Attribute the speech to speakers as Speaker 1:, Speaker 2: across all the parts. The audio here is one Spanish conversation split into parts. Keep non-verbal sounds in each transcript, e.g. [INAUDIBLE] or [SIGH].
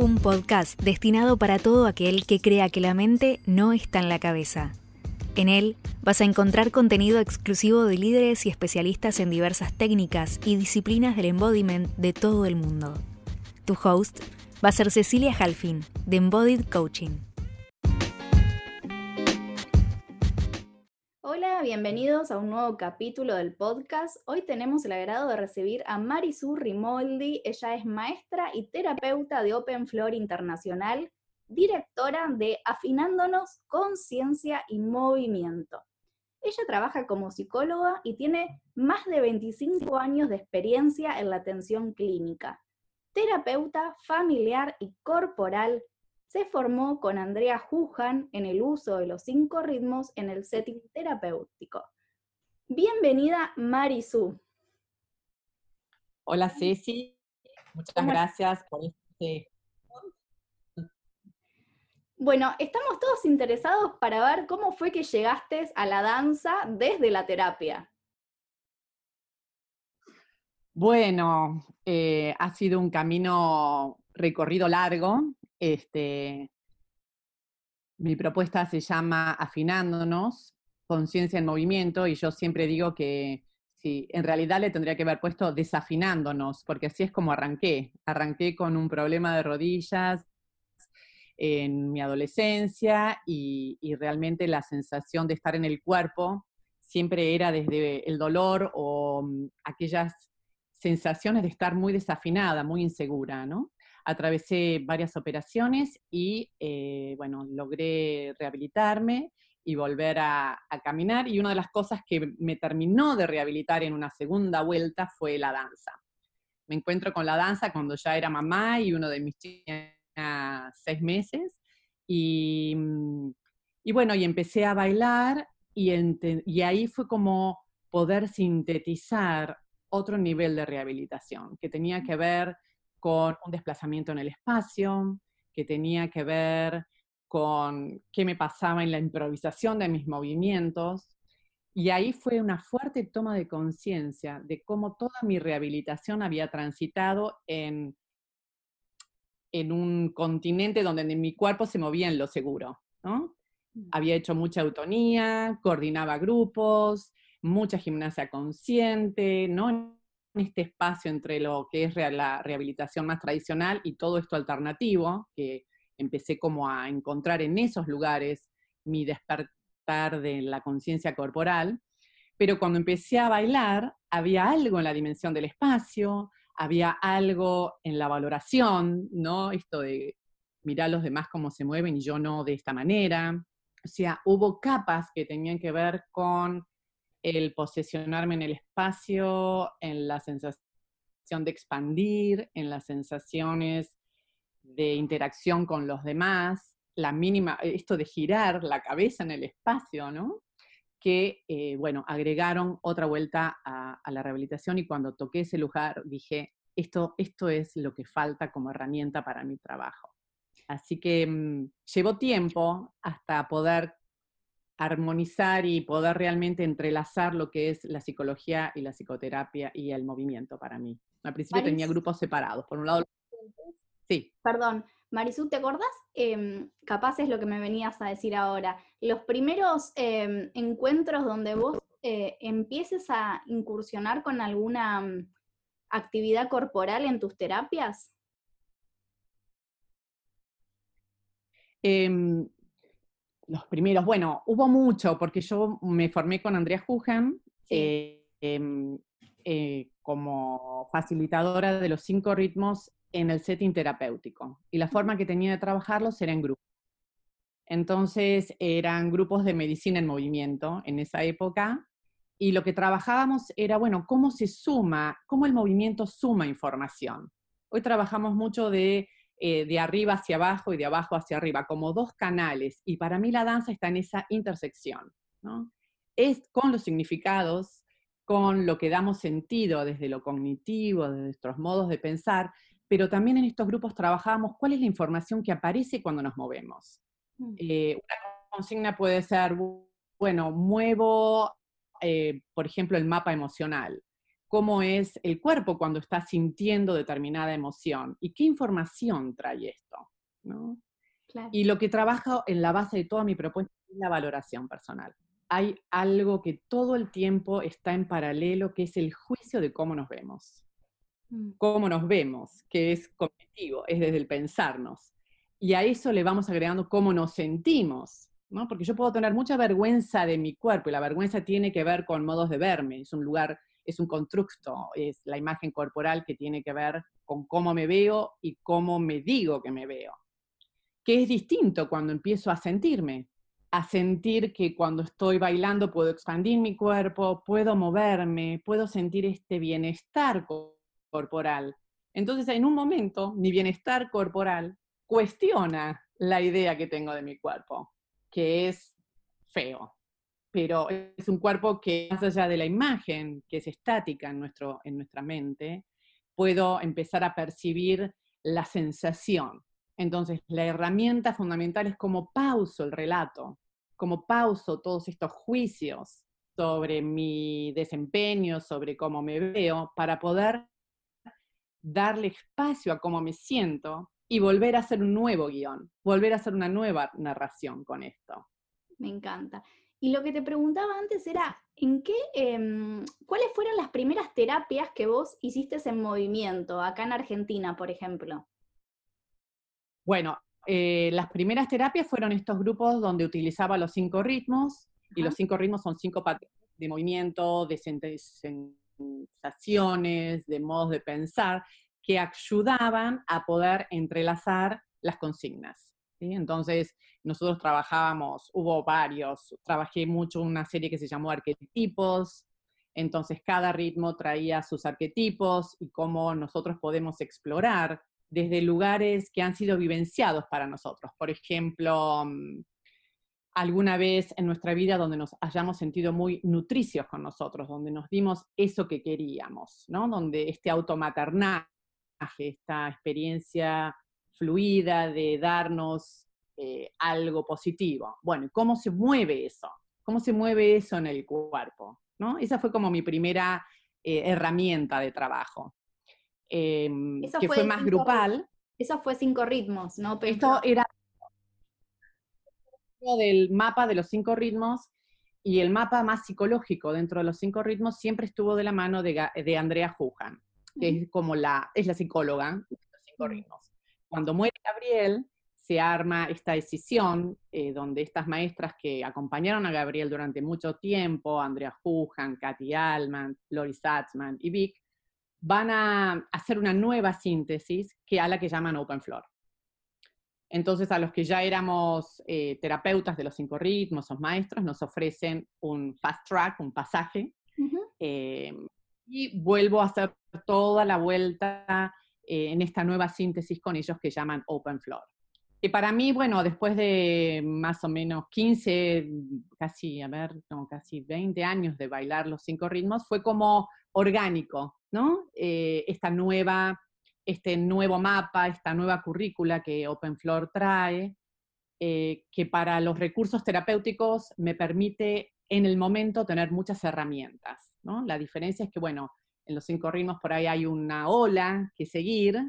Speaker 1: Un podcast destinado para todo aquel que crea que la mente no está en la cabeza. En él vas a encontrar contenido exclusivo de líderes y especialistas en diversas técnicas y disciplinas del embodiment de todo el mundo. Tu host va a ser Cecilia Halfin, de Embodied Coaching.
Speaker 2: Hola, bienvenidos a un nuevo capítulo del podcast. Hoy tenemos el agrado de recibir a Marisu Rimoldi. Ella es maestra y terapeuta de Open Floor Internacional, directora de Afinándonos Conciencia y Movimiento. Ella trabaja como psicóloga y tiene más de 25 años de experiencia en la atención clínica, terapeuta familiar y corporal se formó con Andrea Jujan en el uso de los cinco ritmos en el setting terapéutico. Bienvenida, Marisu.
Speaker 3: Hola, Ceci. Muchas gracias por este.
Speaker 2: Bueno, estamos todos interesados para ver cómo fue que llegaste a la danza desde la terapia.
Speaker 3: Bueno, eh, ha sido un camino recorrido largo, este, mi propuesta se llama Afinándonos, conciencia en movimiento, y yo siempre digo que sí, en realidad le tendría que haber puesto desafinándonos, porque así es como arranqué. Arranqué con un problema de rodillas en mi adolescencia y, y realmente la sensación de estar en el cuerpo siempre era desde el dolor o mm, aquellas sensaciones de estar muy desafinada, muy insegura, ¿no? Atravesé varias operaciones y, eh, bueno, logré rehabilitarme y volver a, caminar. Y una de las cosas que me terminó de rehabilitar en una segunda vuelta fue la danza. Me encuentro con la danza cuando ya era mamá y uno de mis chicos tenía seis meses. Y, mm, y, bueno, y empecé a bailar y, y ahí fue como poder sintetizar otro nivel de rehabilitación que tenía que ver con un desplazamiento en el espacio, que tenía que ver con qué me pasaba en la improvisación de mis movimientos. Y ahí fue una fuerte toma de conciencia de cómo toda mi rehabilitación había transitado en, en un continente donde mi cuerpo se movía en lo seguro. ¿no? Mm. Había hecho mucha autonía, coordinaba grupos, mucha gimnasia consciente, ¿no? Este espacio entre lo que es la rehabilitación más tradicional y todo esto alternativo, que empecé como a encontrar en esos lugares mi despertar de la conciencia corporal, pero cuando empecé a bailar había algo en la dimensión del espacio, había algo en la valoración, ¿no? Esto de mirar a los demás cómo se mueven y yo no de esta manera. O sea, hubo capas que tenían que ver con el posesionarme en el espacio, en la sensación de expandir, en las sensaciones de interacción con los demás, la mínima, esto de girar la cabeza en el espacio, ¿no? Que, eh, bueno, agregaron otra vuelta a, la rehabilitación y cuando toqué ese lugar dije, esto, esto es lo que falta como herramienta para mi trabajo. Así que mm, llevó tiempo hasta poder armonizar y poder realmente entrelazar lo que es la psicología y la psicoterapia y el movimiento para mí. Al principio tenía grupos separados. Por un lado,
Speaker 2: sí. Perdón, Marisú, ¿te acordás? Em, capaz es lo que me venías a decir ahora. Los primeros em, encuentros donde vos eh, empieces a incursionar con alguna mm, actividad corporal en tus terapias.
Speaker 3: Eh, los primeros, bueno, hubo mucho, porque yo me formé con Andrea Jujan eh, em, eh, como facilitadora de los cinco ritmos en el setting terapéutico. Y la forma que tenía de trabajarlos era en grupo. Entonces eran grupos de medicina en movimiento en esa época. Y lo que trabajábamos era, bueno, cómo se suma, cómo el movimiento suma información. Hoy trabajamos mucho de eh, de arriba hacia abajo y de abajo hacia arriba, como dos canales. Y para mí la danza está en esa intersección, ¿no? Es con los significados, con lo que damos sentido desde lo cognitivo, de nuestros modos de pensar, pero también en estos grupos trabajamos cuál es la información que aparece cuando nos movemos. Mm. Eh, una consigna puede ser, bueno, muevo, eh, por ejemplo, el mapa emocional cómo es el cuerpo cuando está sintiendo determinada emoción y qué información trae esto. Y lo que trabajo en la base de toda mi propuesta es la valoración personal. Hay algo que todo el tiempo está en paralelo, que es el juicio de cómo nos vemos. Mm. Cómo nos vemos, que es cognitivo, es desde el pensarnos. Y a eso le vamos agregando cómo nos sentimos, ¿no? Porque yo puedo tener mucha vergüenza de mi cuerpo y la vergüenza tiene que ver con modos de verme, es un lugar, es un constructo, es la imagen corporal que tiene que ver con cómo me veo y cómo me digo que me veo. Que es distinto cuando empiezo a sentirme, a sentir que cuando estoy bailando puedo expandir mi cuerpo, puedo moverme, puedo sentir este bienestar corporal. Entonces, en un momento, mi bienestar corporal cuestiona la idea que tengo de mi cuerpo, que es feo, pero es un cuerpo que más allá de la imagen, que es estática en, nuestro, en nuestra mente, puedo empezar a percibir la sensación. Entonces, la herramienta fundamental es como pauso el relato, como pauso todos estos juicios sobre mi desempeño, sobre cómo me veo, para poder darle espacio a cómo me siento y volver a hacer un nuevo guion, volver a hacer una nueva narración con esto.
Speaker 2: Me encanta. Y lo que te preguntaba antes era, ¿en qué, em, cuáles fueron las primeras terapias que vos hiciste en movimiento, acá en Argentina, por ejemplo?
Speaker 3: Bueno, eh, las primeras terapias fueron estos grupos donde utilizaba los cinco ritmos, y los cinco ritmos son cinco patrones de movimiento, de sensaciones, de modos de pensar, que ayudaban a poder entrelazar las consignas. Entonces, nosotros trabajábamos, hubo varios, trabajé mucho una serie que se llamó Arquetipos, entonces cada ritmo traía sus arquetipos y cómo nosotros podemos explorar desde lugares que han sido vivenciados para nosotros. Por ejemplo, mm, alguna vez en nuestra vida donde nos hayamos sentido muy nutricios con nosotros, donde nos dimos eso que queríamos, ¿no? Donde este automaternaje, esta experiencia fluida de darnos eh, algo positivo. Bueno, ¿cómo se mueve eso? ¿Cómo se mueve eso en el cuerpo? ¿no? Esa fue como mi primera eh, herramienta de trabajo, em, que fue, más grupal.
Speaker 2: Eso fue cinco ritmos, ¿no?
Speaker 3: Esto era del mapa de los cinco ritmos y el mapa más psicológico dentro de los cinco ritmos siempre estuvo de la mano de, Andrea Hujan, que es como la, es la psicóloga de los cinco ritmos. Cuando muere Gabriel, se arma esta decisión eh, donde estas maestras que acompañaron a Gabriel durante mucho tiempo, Andrea Hujan, Katy Allman, Lori Satzman y Vic, van a hacer una nueva síntesis que a la que llaman Open Floor. Entonces, a los que ya éramos eh, terapeutas de los cinco ritmos, o maestros, nos ofrecen un fast track, un pasaje, eh, y vuelvo a hacer toda la vuelta eh, en esta nueva síntesis con ellos que llaman Open Floor. Que para mí, bueno, después de más o menos 15, casi, a ver, no, casi 20 años de bailar los cinco ritmos, fue como orgánico, ¿no? esta nueva este nuevo mapa, esta nueva currícula que OpenFloor trae, eh, que para los recursos terapéuticos me permite en el momento tener muchas herramientas. ¿no? La diferencia es que, bueno, en los cinco ritmos por ahí hay una ola que seguir,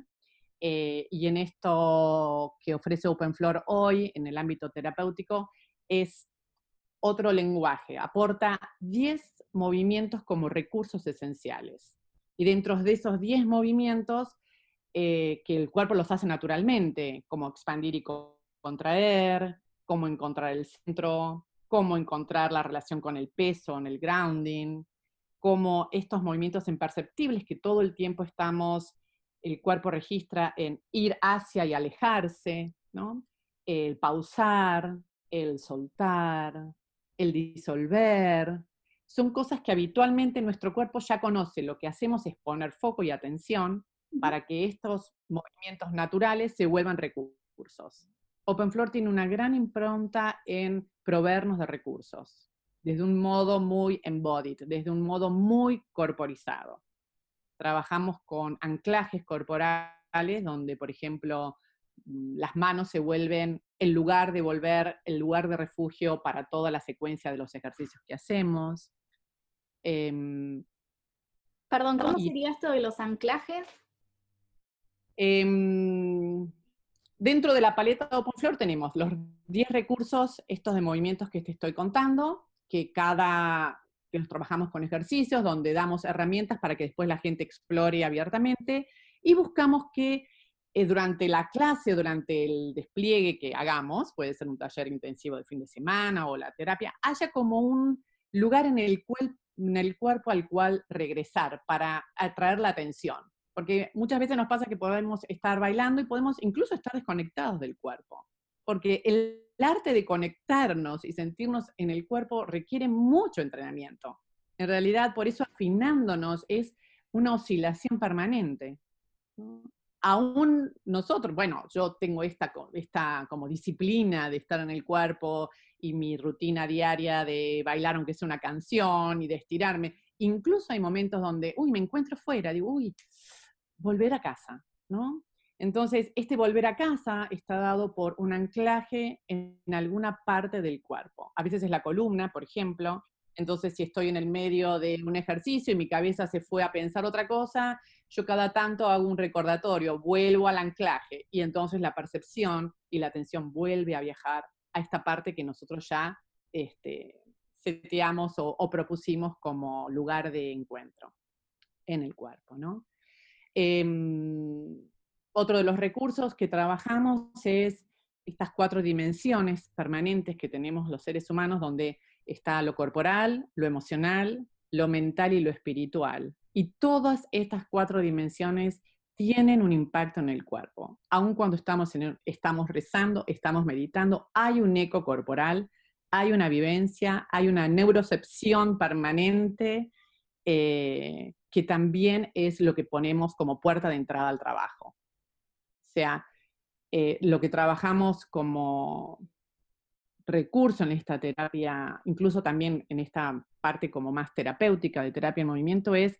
Speaker 3: eh, y en esto que ofrece OpenFloor hoy, en el ámbito terapéutico, es otro lenguaje, aporta 10 movimientos como recursos esenciales. Y dentro de esos 10 movimientos eh, que el cuerpo los hace naturalmente, como expandir y contraer, cómo encontrar el centro, cómo encontrar la relación con el peso, en el grounding, cómo estos movimientos imperceptibles que todo el tiempo estamos, el cuerpo registra en ir hacia y alejarse, ¿no? El pausar, el soltar, el disolver, son cosas que habitualmente nuestro cuerpo ya conoce. Lo que hacemos es poner foco y atención para que estos movimientos naturales se vuelvan recursos. OpenFloor tiene una gran impronta en proveernos de recursos, desde un modo muy embodied, desde un modo muy corporizado. Trabajamos con anclajes corporales donde, por ejemplo, mm, las manos se vuelven el lugar de volver, el lugar de refugio para toda la secuencia de los ejercicios que hacemos. Em,
Speaker 2: Perdón, ¿cómo sería esto de los anclajes?
Speaker 3: Em, dentro de la paleta de OpenFloor tenemos los 10 recursos, estos de movimientos que te estoy contando, que cada, que los trabajamos con ejercicios, donde damos herramientas para que después la gente explore abiertamente, y buscamos que eh, durante la clase, durante el despliegue que hagamos, puede ser un taller intensivo de fin de semana o la terapia, haya como un lugar en el, en el cuerpo al cual regresar para atraer la atención. Porque muchas veces nos pasa que podemos estar bailando y podemos incluso estar desconectados del cuerpo. Porque el arte de conectarnos y sentirnos en el cuerpo requiere mucho entrenamiento. En realidad, por eso afinándonos es una oscilación permanente aún nosotros, bueno, yo tengo esta, esta como disciplina de estar en el cuerpo y mi rutina diaria de bailar aunque sea una canción y de estirarme, incluso hay momentos donde, uy, me encuentro fuera, digo, uy, volver a casa, ¿no? Entonces, este volver a casa está dado por un anclaje en alguna parte del cuerpo. A veces es la columna, por ejemplo, entonces, si estoy en el medio de un ejercicio y mi cabeza se fue a pensar otra cosa, yo cada tanto hago un recordatorio, vuelvo al anclaje y entonces la percepción y la atención vuelve a viajar a esta parte que nosotros ya este, seteamos o, propusimos como lugar de encuentro en el cuerpo, ¿no? Em, otro de los recursos que trabajamos es estas cuatro dimensiones permanentes que tenemos los seres humanos, donde está lo corporal, lo emocional, lo mental y lo espiritual. Y todas estas cuatro dimensiones tienen un impacto en el cuerpo. Aun cuando estamos, rezando, estamos meditando, hay un eco corporal, hay una vivencia, hay una neurocepción permanente eh, que también es lo que ponemos como puerta de entrada al trabajo. Sea, eh, lo que trabajamos como recurso en esta terapia, incluso también en esta parte como más terapéutica de terapia en movimiento, es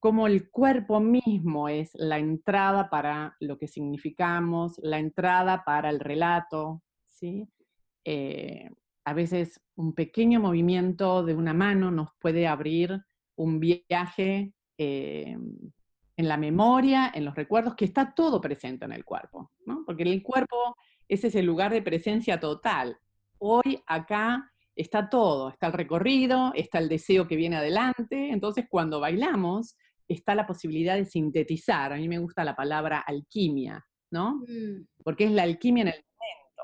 Speaker 3: cómo el cuerpo mismo es la entrada para lo que significamos, la entrada para el relato, ¿sí? Eh, a veces un pequeño movimiento de una mano nos puede abrir un viaje eh, en la memoria, en los recuerdos, que está todo presente en el cuerpo, ¿no? Porque el cuerpo ese es el lugar de presencia total hoy acá está todo, está el recorrido, está el deseo que viene adelante, entonces cuando bailamos está la posibilidad de sintetizar, a mí me gusta la palabra alquimia, ¿no? Mm. Porque es la alquimia en el momento,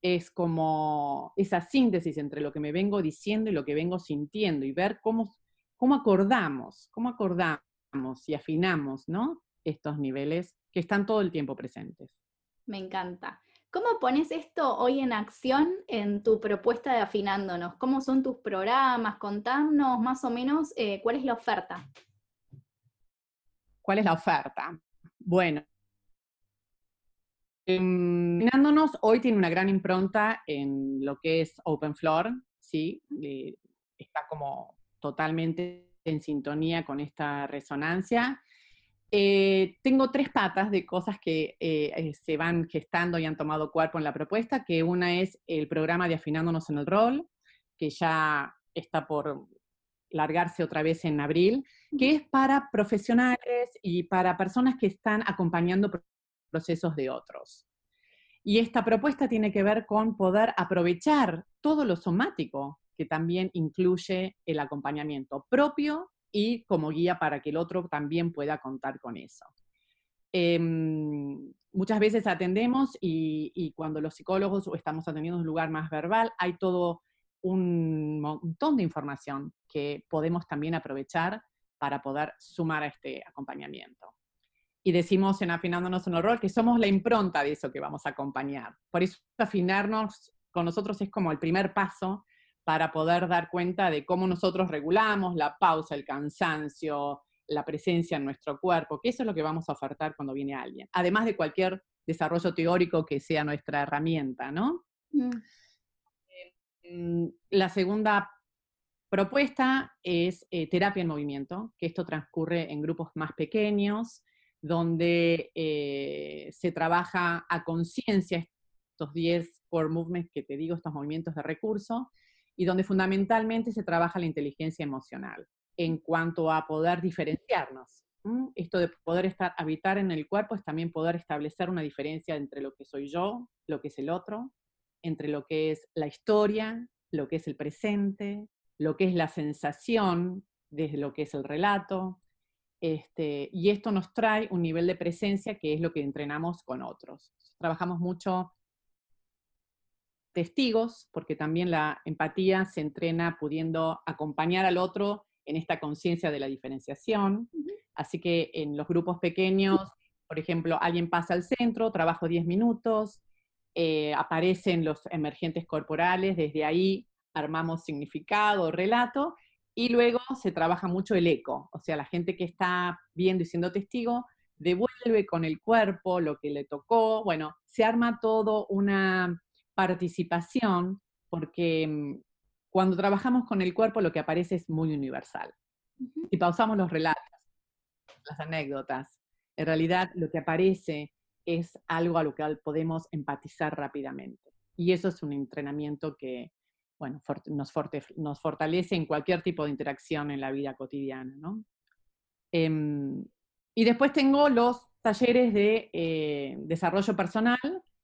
Speaker 3: es como esa síntesis entre lo que me vengo diciendo y lo que vengo sintiendo y ver cómo, cómo acordamos, cómo acordamos y afinamos, ¿no? Estos niveles que están todo el tiempo presentes.
Speaker 2: Me encanta. ¿Cómo pones esto hoy en acción en tu propuesta de Afinándonos? ¿Cómo son tus programas? Contanos más o menos eh, cuál es la oferta.
Speaker 3: ¿Cuál es la oferta? Bueno, em, Afinándonos hoy tiene una gran impronta en lo que es Open Floor, ¿sí? Eh, está como totalmente en sintonía con esta resonancia. Eh, tengo tres patas de cosas que eh, eh, se van gestando y han tomado cuerpo en la propuesta, que una es el programa de Afinándonos en el Rol, que ya está por largarse otra vez en abril, que es para profesionales y para personas que están acompañando procesos de otros. Y esta propuesta tiene que ver con poder aprovechar todo lo somático que también incluye el acompañamiento propio y como guía para que el otro también pueda contar con eso. Em, muchas veces atendemos y, cuando los psicólogos estamos atendiendo un lugar más verbal, hay todo un montón de información que podemos también aprovechar para poder sumar a este acompañamiento. Y decimos en Afinándonos en rol que somos la impronta de eso que vamos a acompañar. Por eso afinarnos con nosotros es como el primer paso para poder dar cuenta de cómo nosotros regulamos la pausa, el cansancio, la presencia en nuestro cuerpo, que eso es lo que vamos a ofertar cuando viene alguien, además de cualquier desarrollo teórico que sea nuestra herramienta, ¿no? Mm. Em, la segunda propuesta es eh, terapia en movimiento, que esto transcurre en grupos más pequeños, donde eh, se trabaja a conciencia estos 10 core movements que te digo, estos movimientos de recurso, y donde fundamentalmente se trabaja la inteligencia emocional. en cuanto a poder diferenciarnos. Esto de poder estar, habitar en el cuerpo es también poder establecer una diferencia entre lo que soy yo, lo que es el otro, entre lo que es la historia, lo que es el presente, lo que es la sensación, desde lo que es el relato. Este, y esto nos trae un nivel de presencia que es lo que entrenamos con otros. Trabajamos mucho testigos, porque también la empatía se entrena pudiendo acompañar al otro en esta conciencia de la diferenciación. Así que en los grupos pequeños, por ejemplo, alguien pasa al centro, trabajo 10 minutos, eh, aparecen los emergentes corporales, desde ahí armamos significado, relato, y luego se trabaja mucho el eco, o sea, la gente que está viendo y siendo testigo devuelve con el cuerpo lo que le tocó, bueno, se arma todo una participación porque mm, cuando trabajamos con el cuerpo lo que aparece es muy universal. Si pausamos los relatos, las anécdotas, en realidad lo que aparece es algo a lo que podemos empatizar rápidamente. Y eso es un entrenamiento que, bueno, nos, nos fortalece en cualquier tipo de interacción en la vida cotidiana, ¿no? Em, y después tengo los talleres de eh, desarrollo personal,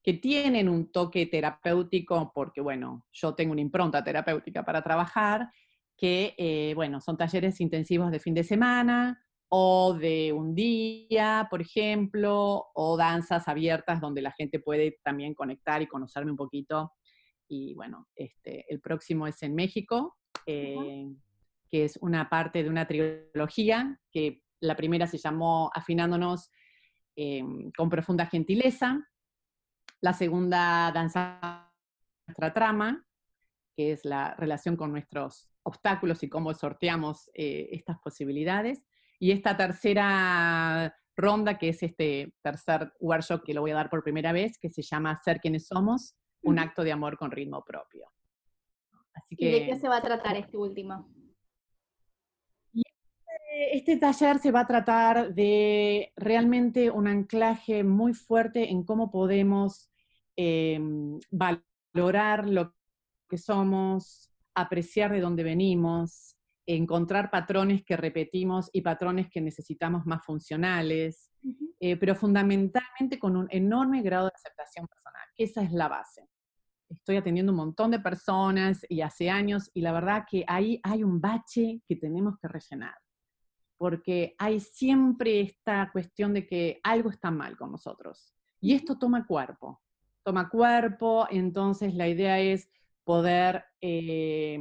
Speaker 3: que tienen un toque terapéutico, porque bueno, yo tengo una impronta terapéutica para trabajar, que eh, bueno, son talleres intensivos de fin de semana o de un día, por ejemplo, o danzas abiertas donde la gente puede también conectar y conocerme un poquito. Y bueno, este, el próximo es en México, eh, que es una parte de una trilogía, que la primera se llamó Afinándonos eh, con profunda gentileza, la segunda danza nuestra trama, que es la relación con nuestros obstáculos y cómo sorteamos eh, estas posibilidades. Y esta tercera ronda, que es este tercer workshop que lo voy a dar por primera vez, que se llama Ser quienes somos, un acto de amor con ritmo propio.
Speaker 2: Así que, ¿Y de qué se va a tratar este último?
Speaker 3: Este taller se va a tratar de realmente un anclaje muy fuerte en cómo podemos em, valorar lo que somos, apreciar de dónde venimos, encontrar patrones que repetimos y patrones que necesitamos más funcionales, eh, pero fundamentalmente con un enorme grado de aceptación personal. Esa es la base. Estoy atendiendo un montón de personas y hace años y la verdad que ahí hay un bache que tenemos que rellenar porque hay siempre esta cuestión de que algo está mal con nosotros. Y esto toma cuerpo, toma cuerpo, entonces la idea es poder, eh,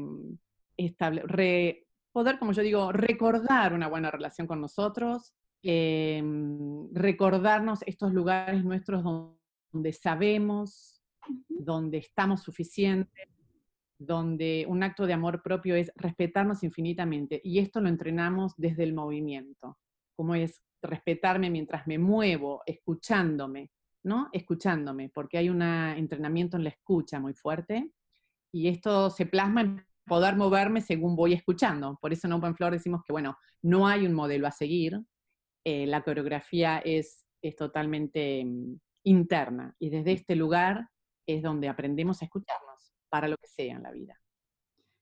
Speaker 3: poder, como yo digo, recordar una buena relación con nosotros, eh, recordarnos estos lugares nuestros donde sabemos, donde estamos suficientes, donde un acto de amor propio es respetarnos infinitamente. Y esto lo entrenamos desde el movimiento, como es respetarme mientras me muevo, escuchándome, ¿no? Escuchándome, porque hay un entrenamiento en la escucha muy fuerte y esto se plasma en poder moverme según voy escuchando. Por eso en Open decimos que, bueno, no hay un modelo a seguir, eh, la coreografía es, es totalmente mm, interna y desde este lugar es donde aprendemos a escucharnos para lo que sea en la vida.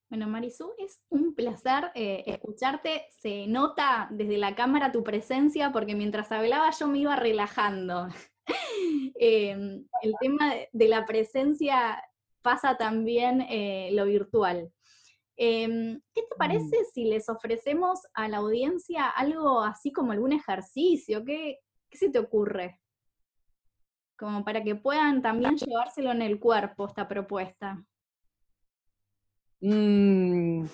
Speaker 2: Bueno, Marisú, es un placer eh, escucharte. Se nota desde la cámara tu presencia porque mientras hablaba yo me iba relajando. [LAUGHS] Em, el tema de la presencia pasa también eh, lo virtual. Em, ¿Qué te parece mm. si les ofrecemos a la audiencia algo así como algún ejercicio? ¿Qué, qué se te ocurre? Como para que puedan también llevárselo en el cuerpo esta propuesta.
Speaker 3: Mm,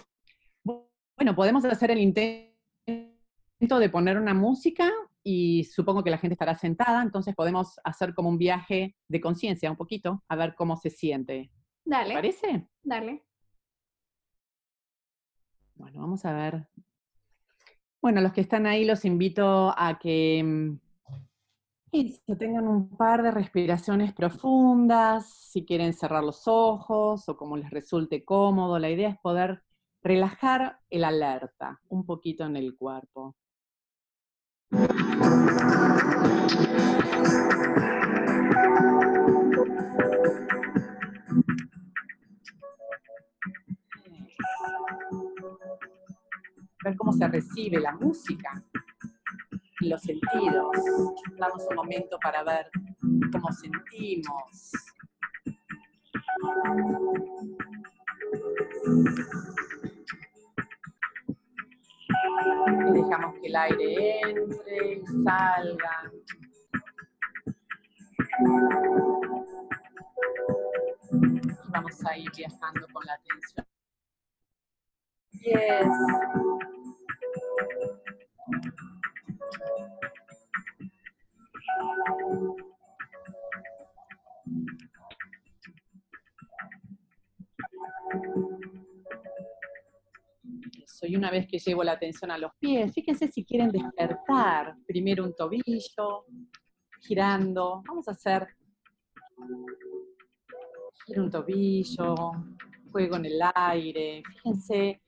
Speaker 3: bueno, podemos hacer el intento de poner una música y supongo que la gente estará sentada, entonces podemos hacer como un viaje de conciencia un poquito, a ver cómo se siente.
Speaker 2: Dale. ¿Te
Speaker 3: parece?
Speaker 2: Dale.
Speaker 3: Bueno, vamos a ver. Bueno, los que están ahí los invito a que que tengan un par de respiraciones profundas, si quieren cerrar los ojos o como les resulte cómodo. La idea es poder relajar el alerta un poquito en el cuerpo. Ver cómo se percibe la música los sentidos. Damos un momento para ver cómo sentimos. Y dejamos que el aire entre y salga. Y vamos a ir viajando con la atención. Pies. Y una vez que llevo la atención a los pies, fíjense si quieren despertar. Primero un tobillo, girando. Vamos a hacer giro un tobillo, juego en el aire. Fíjense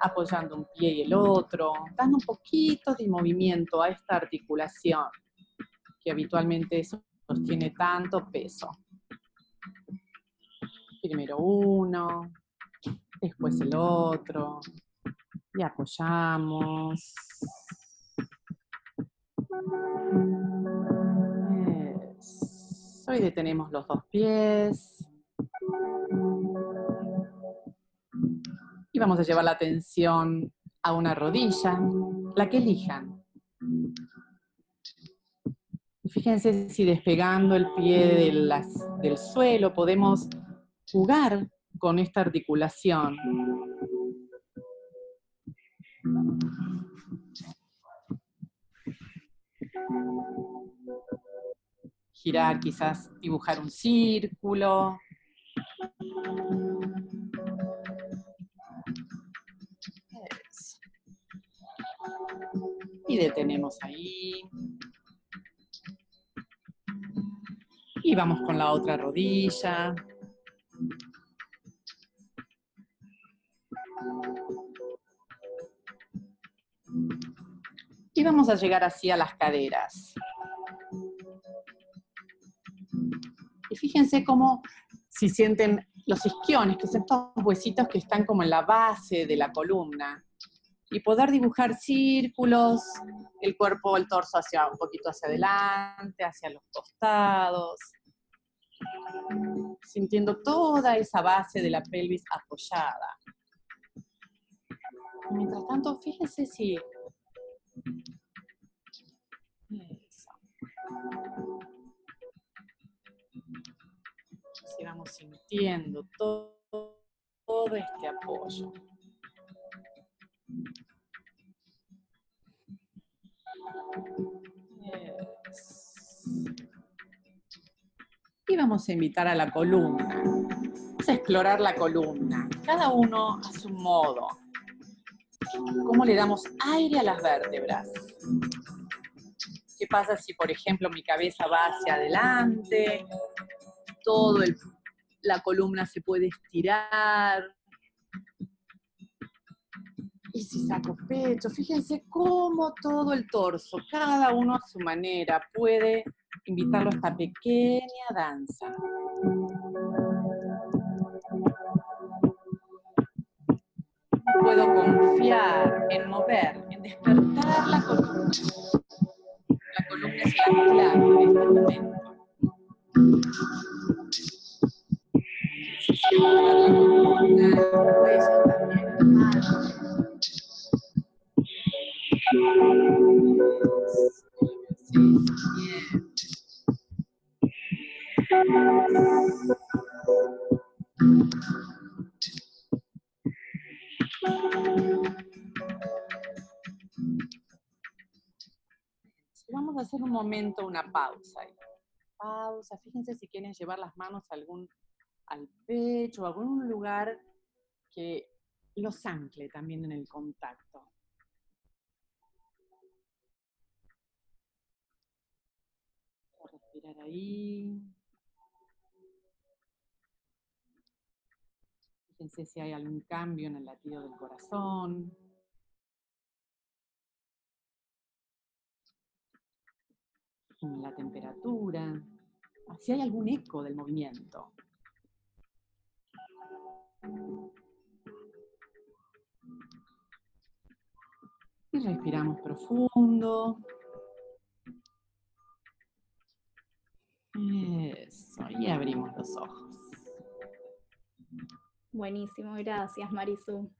Speaker 3: apoyando un pie y el otro, dando un poquito de movimiento a esta articulación que habitualmente sostiene tanto peso. Primero uno, después el otro, y apoyamos. Hoy detenemos los dos pies. Y vamos a llevar la atención a una rodilla, la que elijan. fíjense si despegando el pie del suelo podemos jugar con esta articulación. Girar, quizás dibujar un círculo. Detenemos ahí. Y vamos con la otra rodilla. Y vamos a llegar así a las caderas. Y fíjense cómo, si sienten los isquiones, que son estos huesitos que están como en la base de la columna, y poder dibujar círculos, el cuerpo, el torso hacia un poquito hacia adelante, hacia los costados, sintiendo toda esa base de la pelvis apoyada. Mientras tanto, fíjense si... Si vamos sintiendo todo este apoyo. Vamos a invitar a la columna. Vamos a explorar la columna, cada uno a su modo cómo le damos aire a las vértebras. ¿Qué pasa si, por ejemplo, mi cabeza va hacia adelante? Todo la columna se puede estirar. Saco pecho, fíjense cómo todo el torso, cada uno a su manera, puede invitarlo a esta pequeña danza. puedo confiar en mover, en despertar la columna. La columna es la clave en este momento. la columna, el hueso también, Vamos a hacer un momento una pausa. Pausa, fíjense si quieren llevar las manos algún, al pecho a algún lugar que los ancle también en el contacto. Ahí. Fíjense si hay algún cambio en el latido del corazón. En la temperatura. Si hay algún eco del movimiento. Y respiramos profundo. Eso, y abrimos los ojos.
Speaker 2: Buenísimo, gracias Marisú.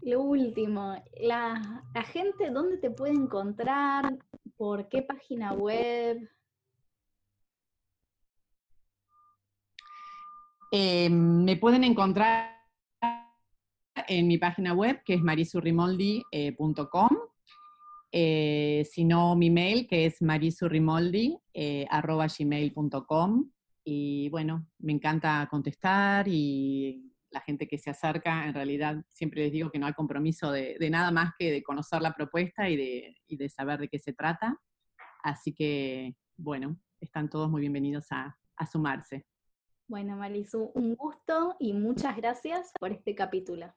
Speaker 2: Lo último, la, gente, ¿dónde te puede encontrar? ¿Por qué página web?
Speaker 3: Eh, me pueden encontrar en mi página web, que es marisurrimoldi.com. Eh, si no, mi mail, que es marisurrimoldi.gmail.com. Y bueno, me encanta contestar y la gente que se acerca, en realidad siempre les digo que no hay compromiso de, nada más que de conocer la propuesta y de, de, saber de qué se trata. Así que, bueno, están todos muy bienvenidos a, a sumarse.
Speaker 2: Bueno, Marisu, un gusto y muchas gracias por este capítulo.